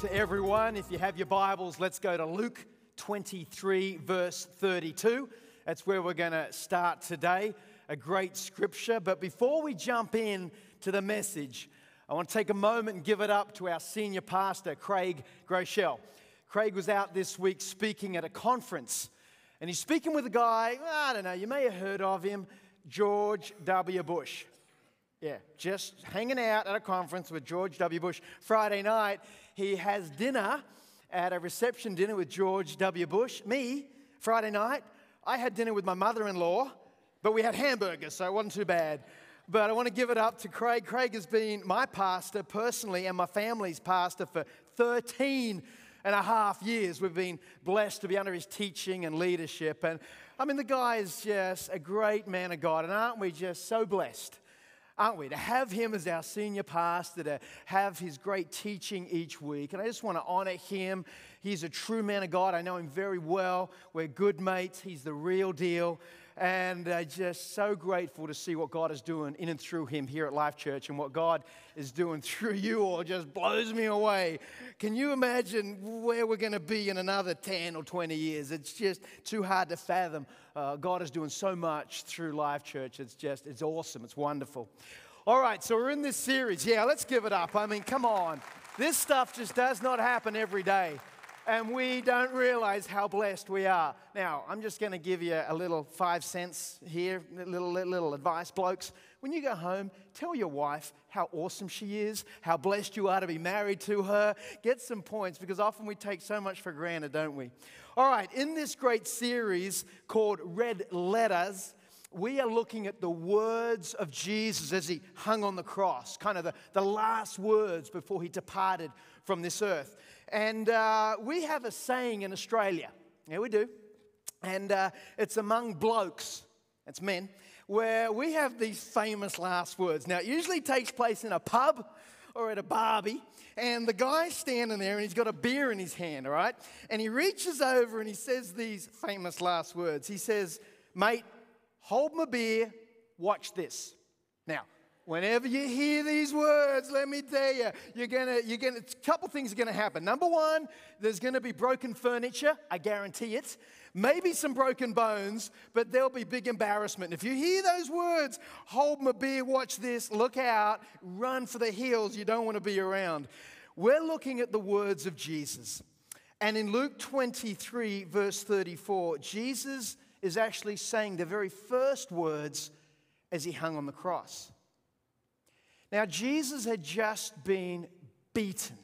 To everyone. If you have your Bibles, let's go to Luke 23, verse 32. That's where we're going to start today. A great scripture. But before we jump in to the message, I want to take a moment and give it up to our senior pastor, Craig Groeschel. Craig was out this week speaking at a conference, and he's speaking with a guy, I don't know, you may have heard of him, George W. Bush. Yeah, just hanging out at a conference with George W. Bush. Friday night, he has dinner at a reception dinner with George W. Bush. Me, Friday night, I had dinner with my mother in law, but we had hamburgers, so it wasn't too bad. But I want to give it up to Craig. Craig has been my pastor personally and my family's pastor for 13 and a half years. We've been blessed to be under his teaching and leadership. And I mean, the guy is just a great man of God. And aren't we just so blessed? Aren't we? To have him as our senior pastor, to have his great teaching each week. And I just want to honor him. He's a true man of God. I know him very well. We're good mates. He's the real deal. And uh, just so grateful to see what God is doing in and through him here at Life Church and what God is doing through you all just blows me away. Can you imagine where we're going to be in another 10 or 20 years? It's just too hard to fathom. Uh, God is doing so much through Life Church. It's just, it's awesome. It's wonderful. All right, so we're in this series. Yeah, let's give it up. I mean, come on. This stuff just does not happen every day and we don't realize how blessed we are. Now, I'm just going to give you a little five cents here, little, little, little advice, blokes. When you go home, tell your wife how awesome she is, how blessed you are to be married to her. Get some points because often we take so much for granted, don't we? All right, in this great series called Red Letters, we are looking at the words of Jesus as he hung on the cross, kind of the, the last words before he departed from this earth. And uh, we have a saying in Australia. Yeah, we do. And uh, it's among blokes, it's men, where we have these famous last words. Now, it usually takes place in a pub or at a barbie, and the guy's standing there and he's got a beer in his hand, all right? And he reaches over and he says these famous last words. He says, Mate, hold my beer, watch this. Now, Whenever you hear these words, let me tell you, you're gonna, you're gonna, a couple things are gonna happen. Number one, there's gonna be broken furniture, I guarantee it. Maybe some broken bones, but there'll be big embarrassment. If you hear those words, hold my beer, watch this, look out, run for the hills, you don't wanna be around. We're looking at the words of Jesus. And in Luke 23, verse 34, Jesus is actually saying the very first words as he hung on the cross. Now, Jesus had just been beaten,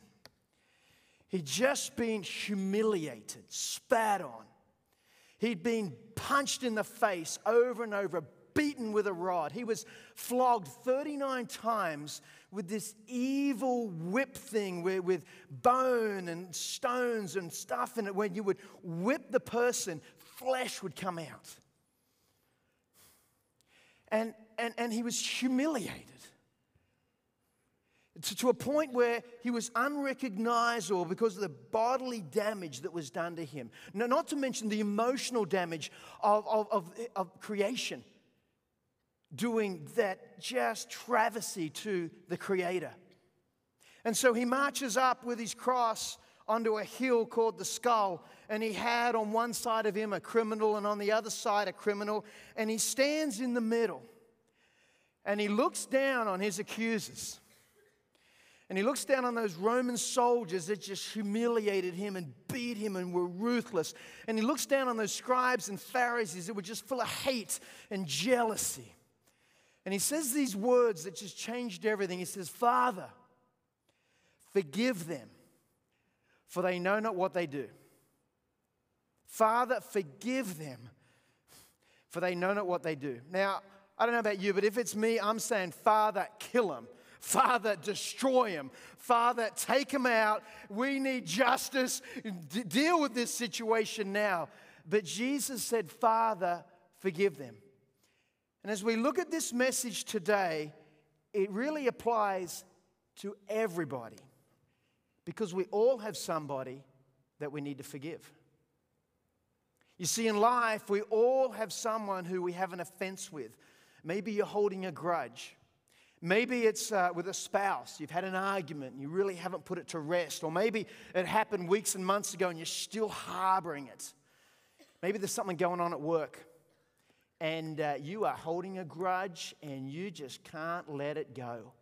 he'd just been humiliated, spat on. He'd been punched in the face over and over, beaten with a rod. He was flogged 39 times with this evil whip thing where, with bone and stones and stuff in it. When you would whip the person, flesh would come out. And, and, and he was humiliated to, to a point where he was unrecognizable because of the bodily damage that was done to him. No, not to mention the emotional damage of, of, of, of creation, doing that just travesty to the Creator. And so he marches up with his cross onto a hill called the skull. And he had on one side of him a criminal and on the other side a criminal. And he stands in the middle and he looks down on his accusers. And he looks down on those Roman soldiers that just humiliated him and beat him and were ruthless. And he looks down on those scribes and Pharisees that were just full of hate and jealousy. And he says these words that just changed everything. He says, Father, forgive them, for they know not what they do. Father, forgive them, for they know not what they do. Now, I don't know about you, but if it's me, I'm saying, Father, kill them Father, destroy him. Father, take him out. We need justice. D- deal with this situation now. But Jesus said, Father, forgive them. And as we look at this message today, it really applies to everybody because we all have somebody that we need to forgive. You see, in life, we all have someone who we have an offense with. Maybe you're holding a grudge. Maybe it's uh, with a spouse. You've had an argument and you really haven't put it to rest. Or maybe it happened weeks and months ago and you're still harboring it. Maybe there's something going on at work and uh, you are holding a grudge and you just can't let it go.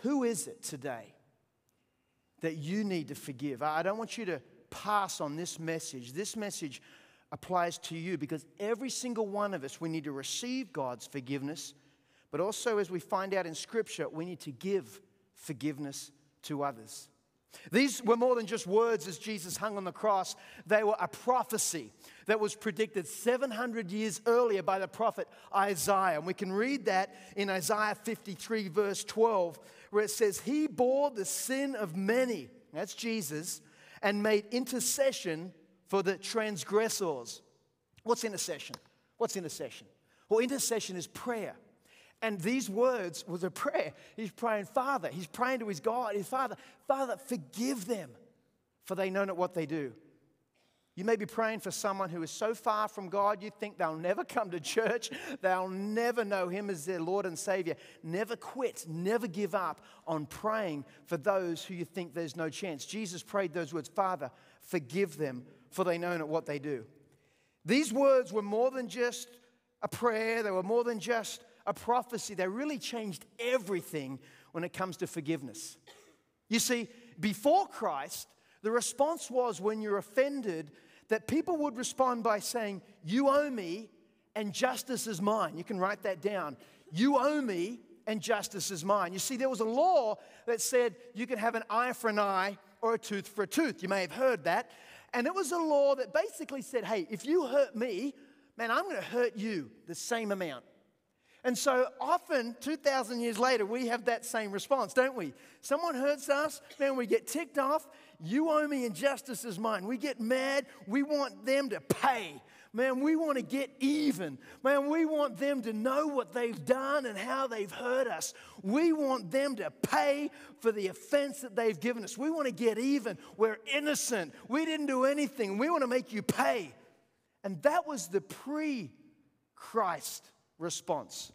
Who is it today that you need to forgive? I don't want you to pass on this message. This message applies to you because every single one of us, we need to receive God's forgiveness but also, as we find out in Scripture, we need to give forgiveness to others. These were more than just words as Jesus hung on the cross. They were a prophecy that was predicted 700 years earlier by the prophet Isaiah. And we can read that in Isaiah 53, verse 12, where it says, He bore the sin of many, that's Jesus, and made intercession for the transgressors. What's intercession? What's intercession? Well, intercession is prayer. And these words was a prayer. He's praying, Father, he's praying to his God, his Father, Father, forgive them, for they know not what they do. You may be praying for someone who is so far from God, you think they'll never come to church, they'll never know Him as their Lord and Savior. Never quit, never give up on praying for those who you think there's no chance. Jesus prayed those words Father, forgive them, for they know not what they do. These words were more than just a prayer, they were more than just a prophecy that really changed everything when it comes to forgiveness. You see, before Christ, the response was when you're offended that people would respond by saying, You owe me and justice is mine. You can write that down. You owe me and justice is mine. You see, there was a law that said you can have an eye for an eye or a tooth for a tooth. You may have heard that. And it was a law that basically said, hey, if you hurt me, man, I'm going to hurt you the same amount. And so often, 2,000 years later, we have that same response, don't we? Someone hurts us, man, we get ticked off. You owe me injustice justice is mine. We get mad. We want them to pay. Man, we want to get even. Man, we want them to know what they've done and how they've hurt us. We want them to pay for the offense that they've given us. We want to get even. We're innocent. We didn't do anything. We want to make you pay. And that was the pre Christ response.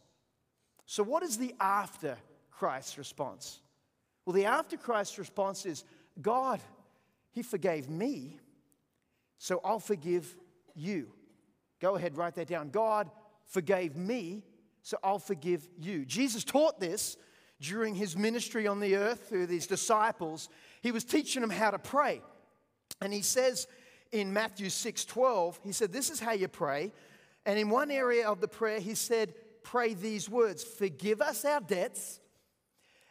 So, what is the after Christ response? Well, the after Christ response is God, He forgave me, so I'll forgive you. Go ahead, write that down. God forgave me, so I'll forgive you. Jesus taught this during his ministry on the earth through his disciples. He was teaching them how to pray. And he says in Matthew 6 12, he said, This is how you pray. And in one area of the prayer, he said, pray these words Forgive us our debts,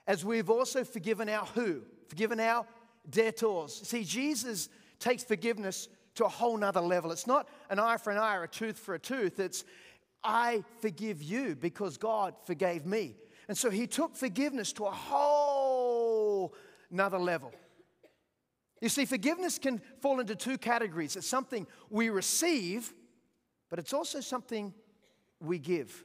as we've also forgiven our who? Forgiven our debtors. See, Jesus takes forgiveness to a whole nother level. It's not an eye for an eye or a tooth for a tooth. It's I forgive you because God forgave me. And so he took forgiveness to a whole nother level. You see, forgiveness can fall into two categories. It's something we receive, but it's also something we give.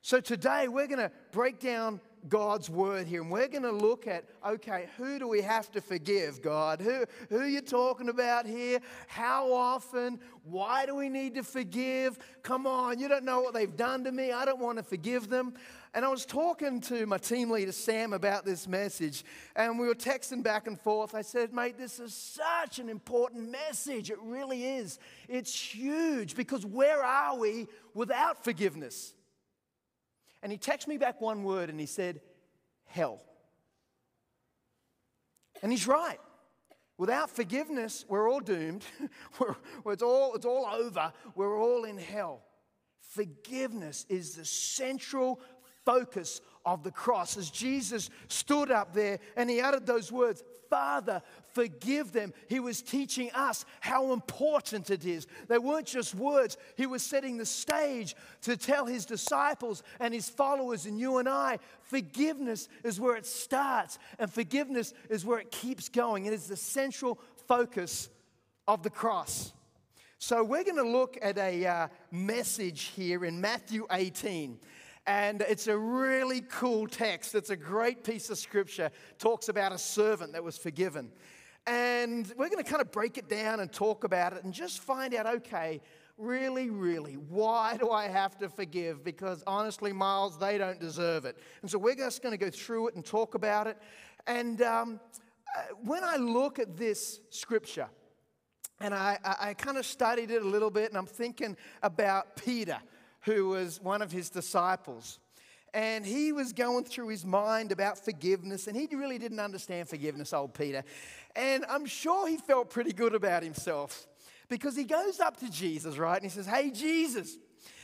So today we're going to break down God's word here and we're going to look at okay, who do we have to forgive, God? Who, who are you talking about here? How often? Why do we need to forgive? Come on, you don't know what they've done to me. I don't want to forgive them. And I was talking to my team leader, Sam, about this message, and we were texting back and forth. I said, Mate, this is such an important message. It really is. It's huge because where are we without forgiveness? And he texted me back one word and he said, hell. And he's right. Without forgiveness, we're all doomed. we're, it's, all, it's all over. We're all in hell. Forgiveness is the central focus of the cross. As Jesus stood up there and he uttered those words, Father, forgive them. He was teaching us how important it is. They weren't just words, He was setting the stage to tell His disciples and His followers and you and I forgiveness is where it starts, and forgiveness is where it keeps going. It is the central focus of the cross. So, we're going to look at a uh, message here in Matthew 18. And it's a really cool text. It's a great piece of scripture. Talks about a servant that was forgiven. And we're going to kind of break it down and talk about it and just find out okay, really, really, why do I have to forgive? Because honestly, Miles, they don't deserve it. And so we're just going to go through it and talk about it. And um, uh, when I look at this scripture, and I, I kind of studied it a little bit, and I'm thinking about Peter, who was one of his disciples. And he was going through his mind about forgiveness, and he really didn't understand forgiveness, old Peter. And I'm sure he felt pretty good about himself because he goes up to Jesus, right? And he says, Hey, Jesus.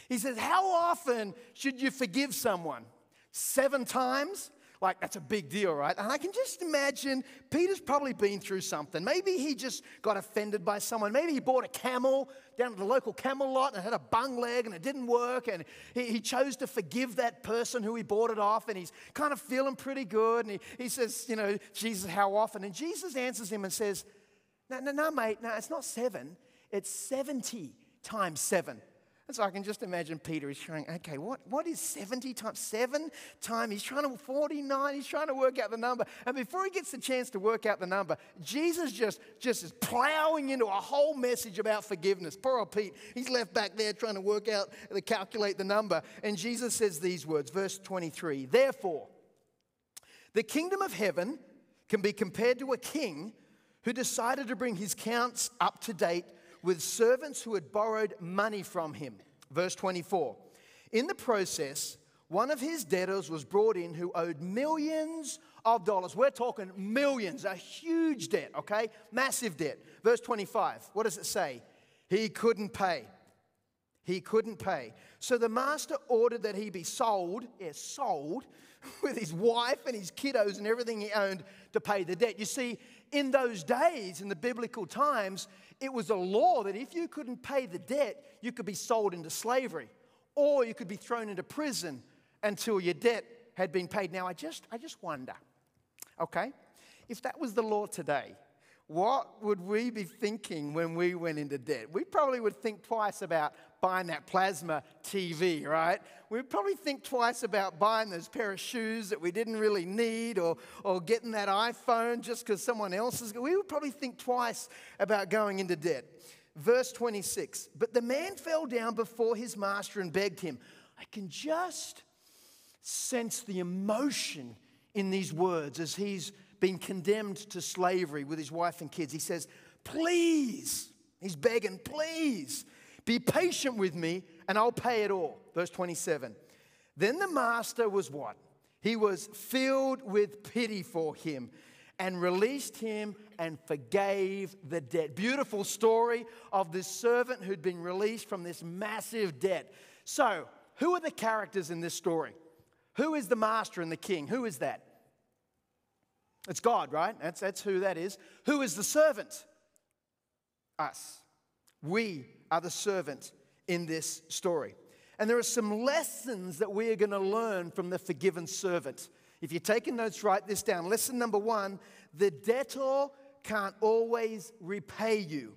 He says, How often should you forgive someone? Seven times? Like, that's a big deal, right? And I can just imagine Peter's probably been through something. Maybe he just got offended by someone. Maybe he bought a camel down at the local camel lot and had a bung leg and it didn't work. And he, he chose to forgive that person who he bought it off. And he's kind of feeling pretty good. And he, he says, You know, Jesus, how often? And Jesus answers him and says, No, no, no, mate, no, it's not seven. It's 70 times 7. And so I can just imagine Peter is trying, okay, what, what is 70 times 7 times? He's trying to 49, he's trying to work out the number. And before he gets the chance to work out the number, Jesus just, just is plowing into a whole message about forgiveness. Poor old Pete, he's left back there trying to work out, to calculate the number. And Jesus says these words, verse 23 Therefore, the kingdom of heaven can be compared to a king who decided to bring his counts up to date with servants who had borrowed money from him. Verse 24. In the process, one of his debtors was brought in who owed millions of dollars. We're talking millions, a huge debt, okay? Massive debt. Verse 25, what does it say? He couldn't pay. He couldn't pay. So the master ordered that he be sold, yes, sold, with his wife and his kiddos and everything he owned to pay the debt. You see, in those days, in the biblical times, it was a law that if you couldn't pay the debt, you could be sold into slavery or you could be thrown into prison until your debt had been paid. Now, I just, I just wonder, okay, if that was the law today, what would we be thinking when we went into debt? We probably would think twice about buying that plasma TV, right? We'd probably think twice about buying those pair of shoes that we didn't really need or, or getting that iPhone just because someone else is. We would probably think twice about going into debt. Verse 26 But the man fell down before his master and begged him. I can just sense the emotion in these words as he's been condemned to slavery with his wife and kids. He says, Please, he's begging, please be patient with me and I'll pay it all. Verse 27. Then the master was what? He was filled with pity for him and released him and forgave the debt. Beautiful story of this servant who'd been released from this massive debt. So, who are the characters in this story? Who is the master and the king? Who is that? It's God, right? That's, that's who that is. Who is the servant? Us. We are the servant in this story. And there are some lessons that we are going to learn from the forgiven servant. If you're taking notes, write this down. Lesson number one the debtor can't always repay you.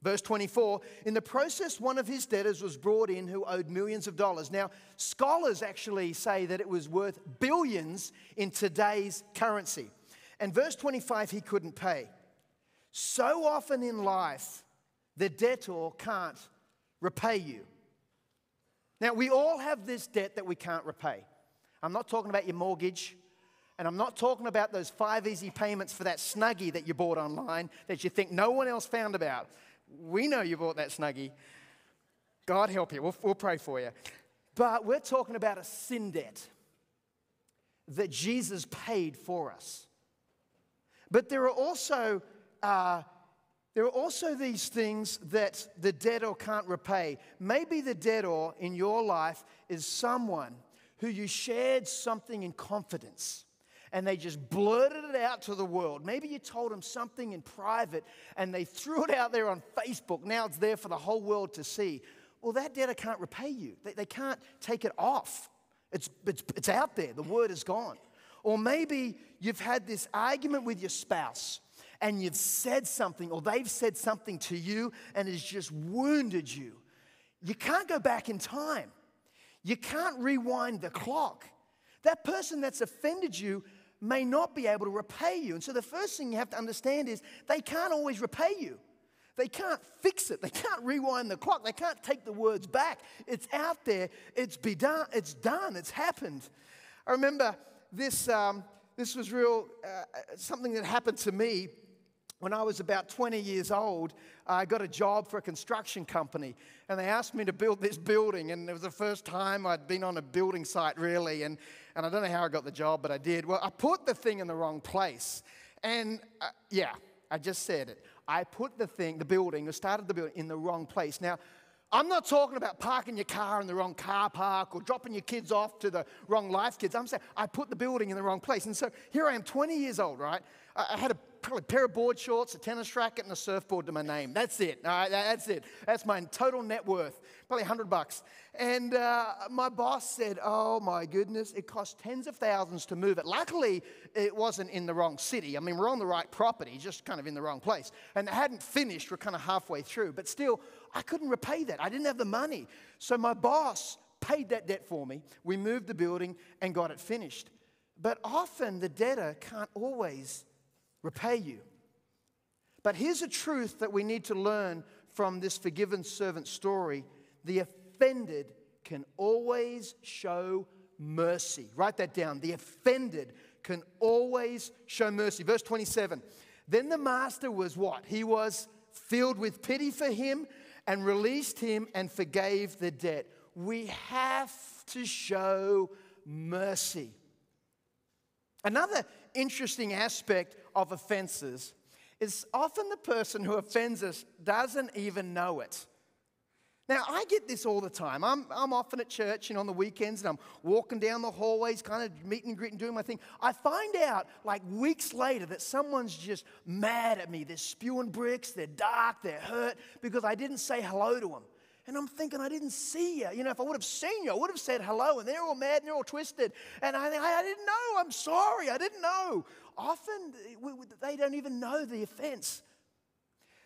Verse 24, in the process, one of his debtors was brought in who owed millions of dollars. Now, scholars actually say that it was worth billions in today's currency. And verse 25, he couldn't pay. So often in life, the debtor can't repay you. Now, we all have this debt that we can't repay. I'm not talking about your mortgage, and I'm not talking about those five easy payments for that snuggie that you bought online that you think no one else found about. We know you bought that snuggie. God help you. We'll, we'll pray for you. But we're talking about a sin debt that Jesus paid for us. But there are also, uh, there are also these things that the debtor can't repay. Maybe the debtor in your life is someone who you shared something in confidence and they just blurted it out to the world. Maybe you told them something in private and they threw it out there on Facebook. Now it's there for the whole world to see. Well, that debtor can't repay you, they, they can't take it off. It's, it's, it's out there, the word is gone. Or maybe you've had this argument with your spouse and you've said something, or they've said something to you and has just wounded you. You can't go back in time. You can't rewind the clock. That person that's offended you may not be able to repay you. And so the first thing you have to understand is they can't always repay you. They can't fix it. They can't rewind the clock. They can't take the words back. It's out there. It's be done. It's done. It's happened. I remember this. Um, this was real. Uh, something that happened to me when I was about 20 years old, I got a job for a construction company, and they asked me to build this building. And it was the first time I'd been on a building site, really. And, and I don't know how I got the job, but I did. Well, I put the thing in the wrong place. And uh, yeah, I just said it. I put the thing, the building, or started the building in the wrong place. Now, I'm not talking about parking your car in the wrong car park or dropping your kids off to the wrong life kids. I'm saying I put the building in the wrong place. And so here I am, 20 years old, right? I had a probably a pair of board shorts, a tennis racket, and a surfboard to my name. That's it. All right, that's it. That's my total net worth, probably 100 bucks. And uh, my boss said, Oh my goodness, it cost tens of thousands to move it. Luckily, it wasn't in the wrong city. I mean, we're on the right property, just kind of in the wrong place. And it hadn't finished, we're kind of halfway through. But still, I couldn't repay that. I didn't have the money. So my boss paid that debt for me. We moved the building and got it finished. But often the debtor can't always repay you. But here's a truth that we need to learn from this forgiven servant story the offended can always show mercy. Write that down. The offended can always show mercy. Verse 27 Then the master was what? He was filled with pity for him and released him and forgave the debt. We have to show mercy. Another interesting aspect of offenses is often the person who offends us doesn't even know it. Now, I get this all the time. I'm, I'm often at church, know, on the weekends, and I'm walking down the hallways, kind of meeting and greeting, doing my thing. I find out, like weeks later, that someone's just mad at me. They're spewing bricks, they're dark, they're hurt because I didn't say hello to them. And I'm thinking, I didn't see you. You know, if I would have seen you, I would have said hello. And they're all mad and they're all twisted. And I, I didn't know. I'm sorry. I didn't know. Often they don't even know the offense.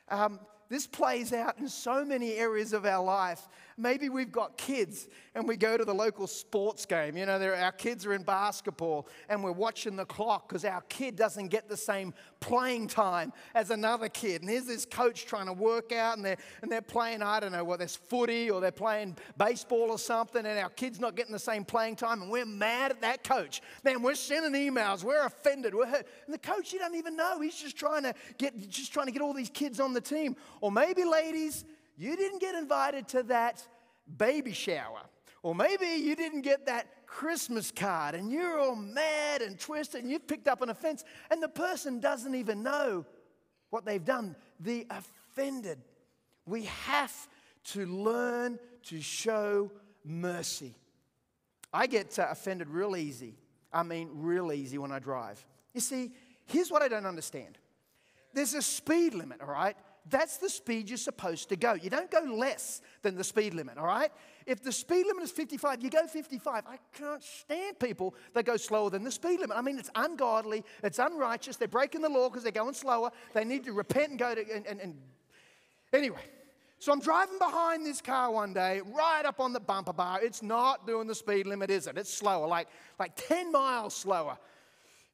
Um, this plays out in so many areas of our life. Maybe we've got kids and we go to the local sports game. You know, our kids are in basketball and we're watching the clock because our kid doesn't get the same playing time as another kid. And here's this coach trying to work out and they're, and they're playing, I don't know, well, there's footy or they're playing baseball or something and our kid's not getting the same playing time and we're mad at that coach. Man, we're sending emails, we're offended, we're hurt. And the coach, he doesn't even know. He's just trying to get, just trying to get all these kids on the team. Or maybe, ladies, you didn't get invited to that baby shower. Or maybe you didn't get that Christmas card and you're all mad and twisted and you've picked up an offense and the person doesn't even know what they've done. The offended. We have to learn to show mercy. I get uh, offended real easy. I mean, real easy when I drive. You see, here's what I don't understand there's a speed limit, all right? That's the speed you're supposed to go. You don't go less than the speed limit, all right? If the speed limit is 55, you go 55. I can't stand people that go slower than the speed limit. I mean, it's ungodly, it's unrighteous. They're breaking the law because they're going slower. They need to repent and go to. And, and, and. Anyway, so I'm driving behind this car one day, right up on the bumper bar. It's not doing the speed limit, is it? It's slower, like, like 10 miles slower.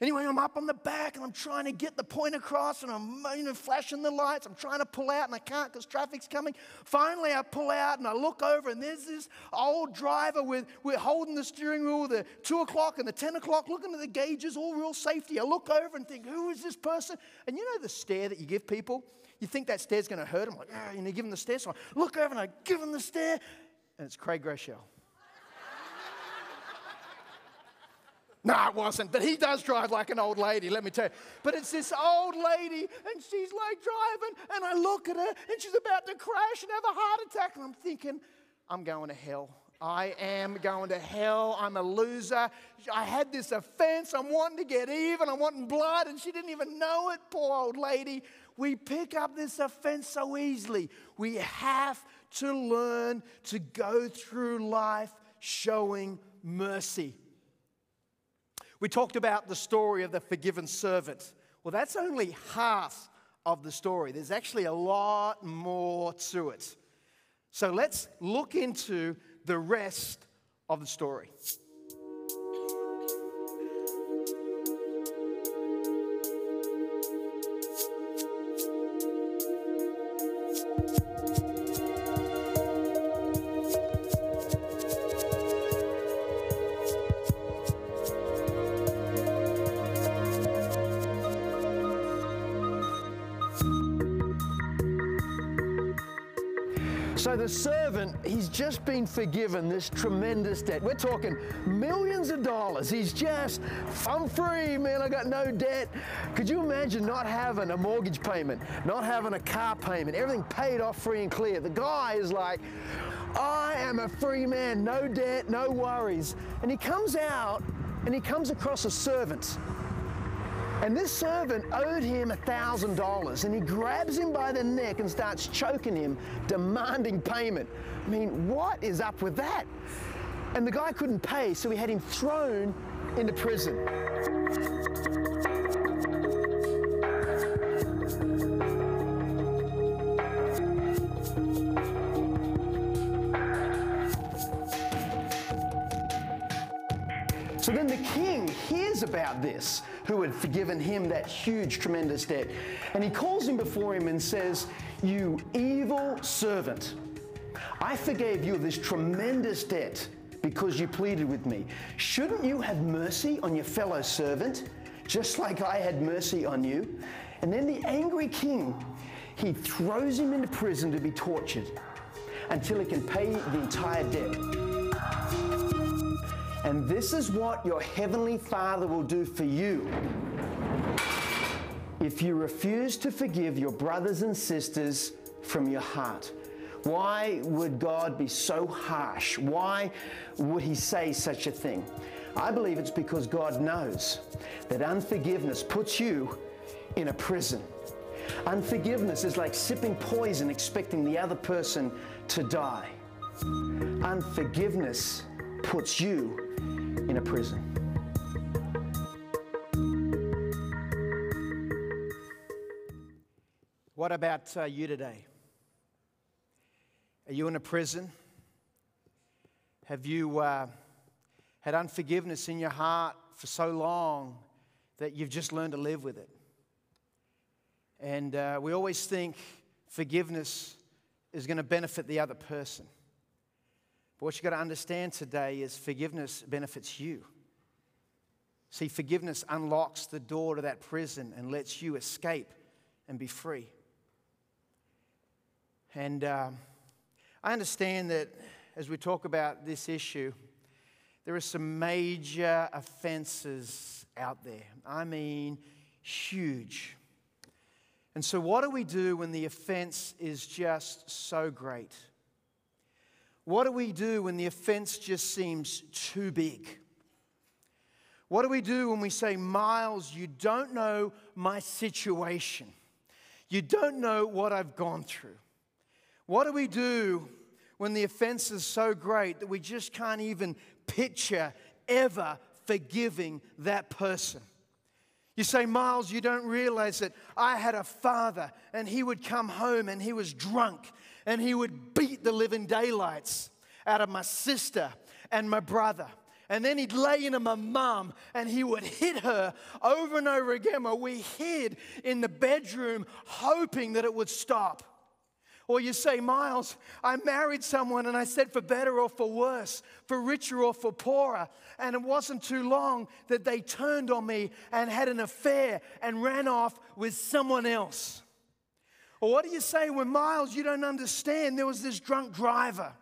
Anyway, I'm up on the back and I'm trying to get the point across and I'm you know, flashing the lights. I'm trying to pull out and I can't because traffic's coming. Finally, I pull out and I look over and there's this old driver with, with holding the steering wheel, the 2 o'clock and the 10 o'clock, looking at the gauges, all real safety. I look over and think, who is this person? And you know the stare that you give people? You think that stare's going to hurt them? Like, oh, you know, give them the stare. So I look over and I give them the stare and it's Craig Groeschel. No, it wasn't. But he does drive like an old lady, let me tell you. But it's this old lady, and she's like driving, and I look at her, and she's about to crash and have a heart attack. And I'm thinking, I'm going to hell. I am going to hell. I'm a loser. I had this offense. I'm wanting to get even. I'm wanting blood, and she didn't even know it, poor old lady. We pick up this offense so easily. We have to learn to go through life showing mercy. We talked about the story of the forgiven servant. Well, that's only half of the story. There's actually a lot more to it. So let's look into the rest of the story. Forgiven this tremendous debt. We're talking millions of dollars. He's just, I'm free, man. I got no debt. Could you imagine not having a mortgage payment, not having a car payment, everything paid off free and clear? The guy is like, I am a free man, no debt, no worries. And he comes out and he comes across a servant and this servant owed him a $1,000 and he grabs him by the neck and starts choking him, demanding payment. I mean, what is up with that? And the guy couldn't pay, so he had him thrown into prison. So then the king hears about this, who had forgiven him that huge, tremendous debt. And he calls him before him and says, You evil servant, I forgave you this tremendous debt because you pleaded with me. Shouldn't you have mercy on your fellow servant, just like I had mercy on you? And then the angry king, he throws him into prison to be tortured until he can pay the entire debt. And this is what your Heavenly Father will do for you if you refuse to forgive your brothers and sisters from your heart. Why would God be so harsh? Why would He say such a thing? I believe it's because God knows that unforgiveness puts you in a prison. Unforgiveness is like sipping poison expecting the other person to die. Unforgiveness puts you in a prison. What about uh, you today? Are you in a prison? Have you uh, had unforgiveness in your heart for so long that you've just learned to live with it? And uh, we always think forgiveness is going to benefit the other person. But what you've got to understand today is forgiveness benefits you. See, forgiveness unlocks the door to that prison and lets you escape and be free. And uh, I understand that as we talk about this issue, there are some major offenses out there. I mean, huge. And so, what do we do when the offense is just so great? What do we do when the offense just seems too big? What do we do when we say, Miles, you don't know my situation? You don't know what I've gone through. What do we do when the offense is so great that we just can't even picture ever forgiving that person? You say, Miles, you don't realize that I had a father and he would come home and he was drunk and he would beat the living daylights out of my sister and my brother. And then he'd lay into my mum and he would hit her over and over again. While we hid in the bedroom hoping that it would stop. Or you say, Miles, I married someone and I said for better or for worse, for richer or for poorer. And it wasn't too long that they turned on me and had an affair and ran off with someone else. Or what do you say when Miles, you don't understand, there was this drunk driver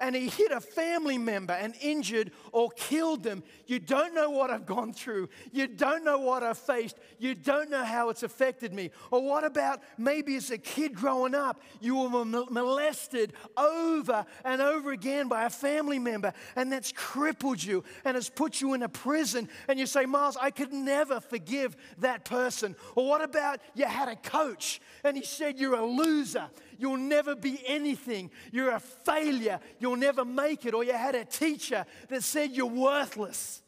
and he hit a family member and injured or killed them. You don't know what I've gone through. You don't know what I've faced. You don't know how it's affected me. Or what about maybe as a kid growing up, you were molested over and over again by a family member, and that's crippled you and has put you in a prison. And you say, Miles, I could never forgive that person. Or what about you had a coach and he said, You're a loser. You'll never be anything. You're a failure. You'll never make it. Or you had a teacher that said you're worthless.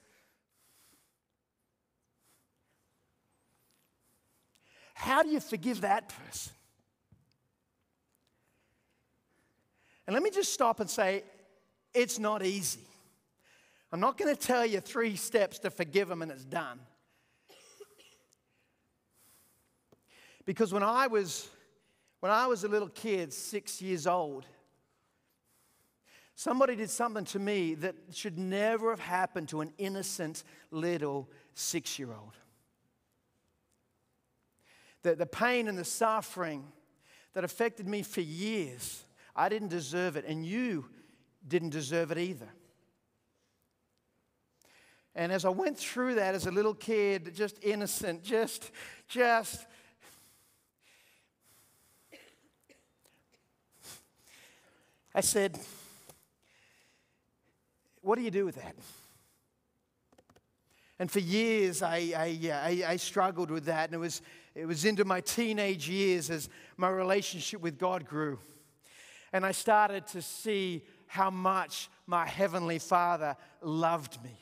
How do you forgive that person? And let me just stop and say, it's not easy. I'm not going to tell you three steps to forgive them and it's done. Because when I was when I was a little kid, six years old, somebody did something to me that should never have happened to an innocent little six year old. The, the pain and the suffering that affected me for years, I didn't deserve it, and you didn't deserve it either. And as I went through that as a little kid, just innocent, just, just, I said, What do you do with that? And for years, I, I, uh, I, I, struggled with that. And it was, it was into my teenage years as my relationship with God grew. And I started to see how much my Heavenly Father loved me.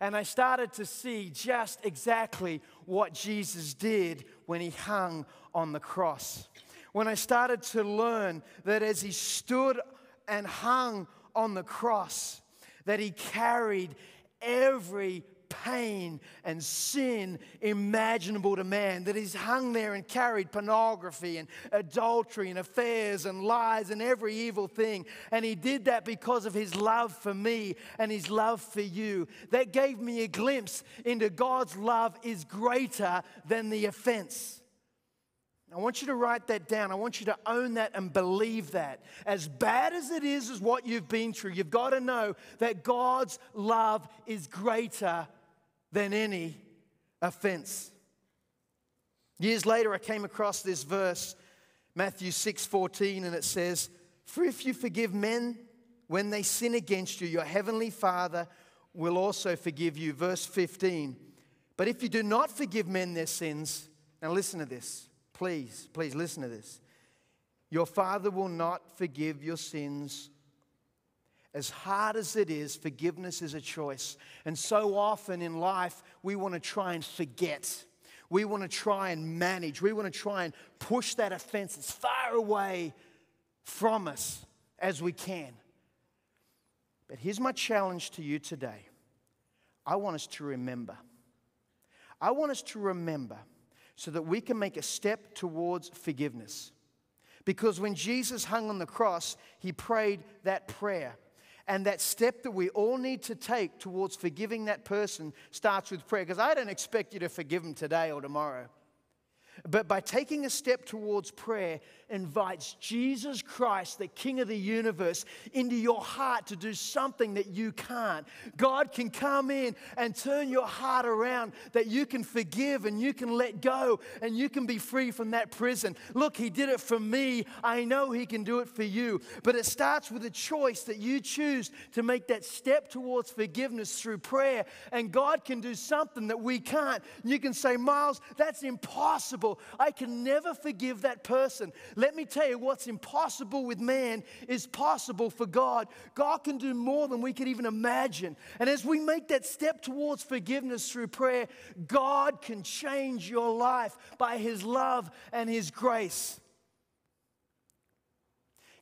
And I started to see just exactly what Jesus did when he hung on the cross. When I started to learn that as he stood and hung on the cross, that he carried every pain and sin imaginable to man, that he's hung there and carried pornography and adultery and affairs and lies and every evil thing. And he did that because of his love for me and his love for you. That gave me a glimpse into God's love is greater than the offense. I want you to write that down. I want you to own that and believe that. As bad as it is, as what you've been through, you've got to know that God's love is greater than any offense. Years later, I came across this verse, Matthew 6 14, and it says, For if you forgive men when they sin against you, your heavenly Father will also forgive you. Verse 15. But if you do not forgive men their sins, now listen to this. Please, please listen to this. Your Father will not forgive your sins as hard as it is, forgiveness is a choice. And so often in life, we want to try and forget. We want to try and manage. We want to try and push that offense as far away from us as we can. But here's my challenge to you today I want us to remember. I want us to remember so that we can make a step towards forgiveness. Because when Jesus hung on the cross, he prayed that prayer. And that step that we all need to take towards forgiving that person starts with prayer. Because I don't expect you to forgive them today or tomorrow. But by taking a step towards prayer, invites Jesus Christ, the King of the universe, into your heart to do something that you can't. God can come in and turn your heart around that you can forgive and you can let go and you can be free from that prison. Look, He did it for me. I know He can do it for you. But it starts with a choice that you choose to make that step towards forgiveness through prayer. And God can do something that we can't. You can say, Miles, that's impossible. I can never forgive that person. Let me tell you, what's impossible with man is possible for God. God can do more than we could even imagine. And as we make that step towards forgiveness through prayer, God can change your life by His love and His grace.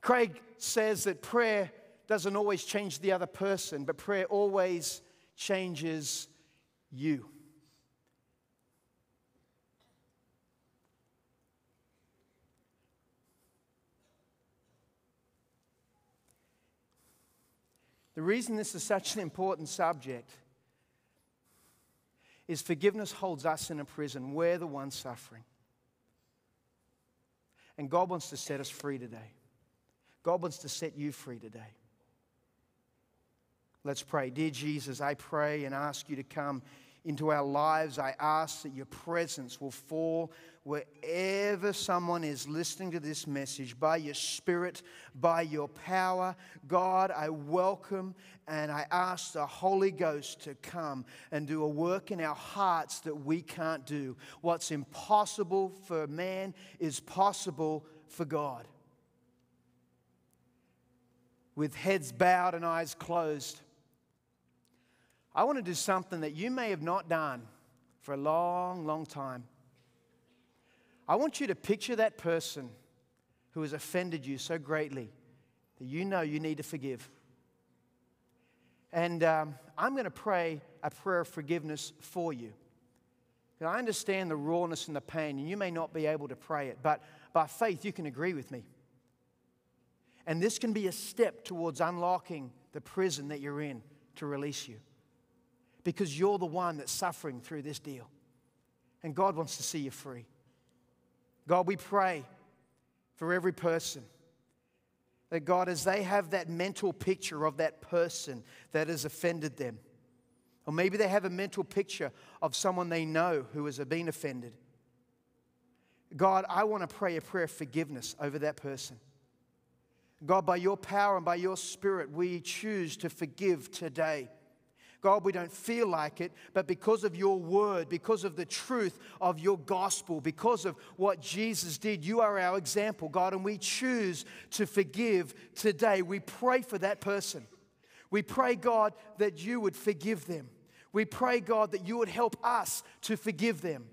Craig says that prayer doesn't always change the other person, but prayer always changes you. The reason this is such an important subject is forgiveness holds us in a prison. We're the ones suffering. And God wants to set us free today. God wants to set you free today. Let's pray. Dear Jesus, I pray and ask you to come into our lives. I ask that your presence will fall wherever someone is listening to this message by your Spirit, by your power. God, I welcome and I ask the Holy Ghost to come and do a work in our hearts that we can't do. What's impossible for man is possible for God. With heads bowed and eyes closed, I want to do something that you may have not done for a long, long time. I want you to picture that person who has offended you so greatly that you know you need to forgive. And um, I'm going to pray a prayer of forgiveness for you. I understand the rawness and the pain, and you may not be able to pray it, but by faith, you can agree with me. And this can be a step towards unlocking the prison that you're in to release you because you're the one that's suffering through this deal. And God wants to see you free. God, we pray for every person That God, as they have that mental picture of that person that has offended them, or maybe they have a mental picture of someone they know who has been offended. God, I want to pray a prayer of forgiveness over that person. God, by your power and by your spirit, we choose to forgive today. God, we don't feel like it, but because of your word, because of the truth of your gospel, because of what Jesus did, you are our example, God, and we choose to forgive today. We pray for that person. We pray, God, that you would forgive them. We pray, God, that you would help us to forgive them.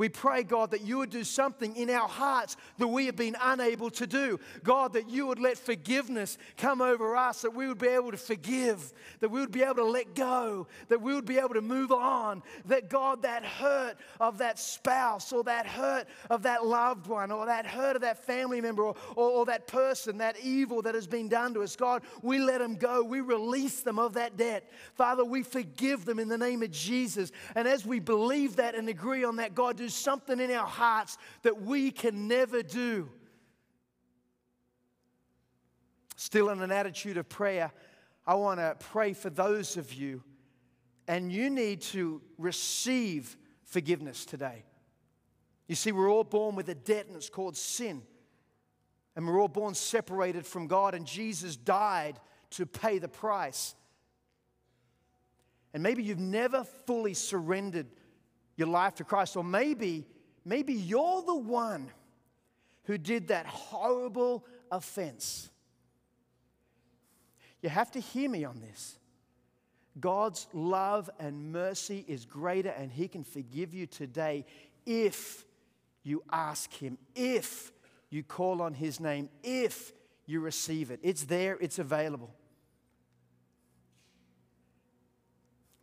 We pray, God, that you would do something in our hearts that we have been unable to do. God, that you would let forgiveness come over us, that we would be able to forgive, that we would be able to let go, that we would be able to move on. That, God, that hurt of that spouse or that hurt of that loved one or that hurt of that family member or, or, or that person, that evil that has been done to us, God, we let them go. We release them of that debt. Father, we forgive them in the name of Jesus. And as we believe that and agree on that, God, do something in our hearts that we can never do. Still in an attitude of prayer, I want to pray for those of you, and you need to receive forgiveness today. You see, we're all born with a debt, and it's called sin. And we're all born separated from God, and Jesus died to pay the price. And maybe you've never fully surrendered your life to Christ. Or maybe, maybe you're the one who did that horrible offense. You have to hear me on this. God's love and mercy is greater, and He can forgive you today if you ask Him, if you call on His name, if you receive it. It's there, it's available.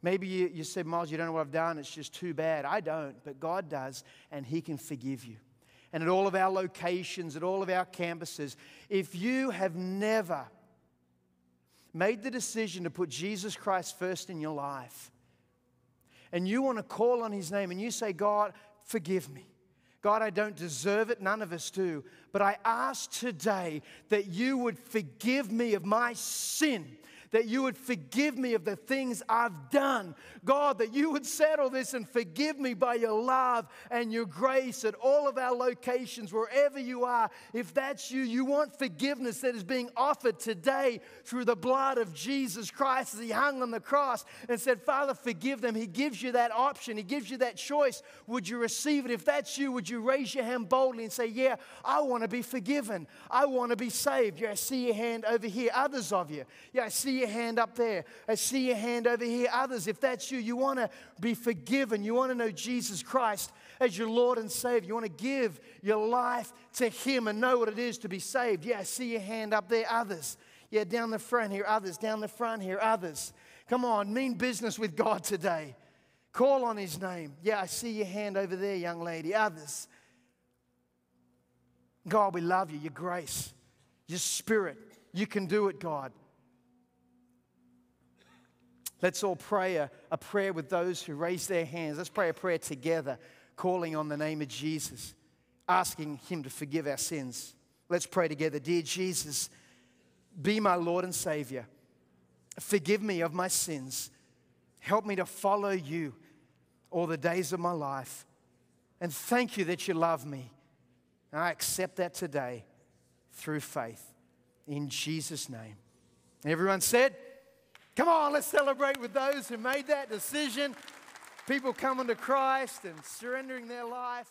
Maybe you, you said, Miles, you don't know what I've done. It's just too bad. I don't, but God does, and He can forgive you. And at all of our locations, at all of our campuses, if you have never made the decision to put Jesus Christ first in your life, and you want to call on His name, and you say, God, forgive me. God, I don't deserve it. None of us do. But I ask today that you would forgive me of my sin that you would forgive me of the things I've done. God, that you would settle this and forgive me by your love and your grace at all of our locations, wherever you are. If that's you, you want forgiveness that is being offered today through the blood of Jesus Christ as He hung on the cross and said, Father, forgive them. He gives you that option, He gives you that choice. Would you receive it? If that's you, would you raise your hand boldly and say, Yeah, I want to be forgiven. I want to be saved. Yeah, I see your hand over here. Others of you. Yeah, I see your hand up there. I see your hand over here. Others, if that's you, you want to be forgiven. You want to know Jesus Christ as your Lord and Savior. You want to give your life to Him and know what it is to be saved. Yeah, I see your hand up there. Others. Yeah, down the front here. Others. Down the front here. Others. Come on, mean business with God today. Call on His name. Yeah, I see your hand over there, young lady. Others. God, we love you. Your grace, your spirit. You can do it, God. Let's all pray a, a prayer with those who raise their hands. Let's pray a prayer together, calling on the name of Jesus, asking Him to forgive our sins. Let's pray together. Dear Jesus, be my Lord and Savior. Forgive me of my sins. Help me to follow you all the days of my life. And thank you that you love me. I accept that today through faith. In Jesus' name. Everyone said, Come on, let's celebrate with those who made that decision. People coming to Christ and surrendering their life.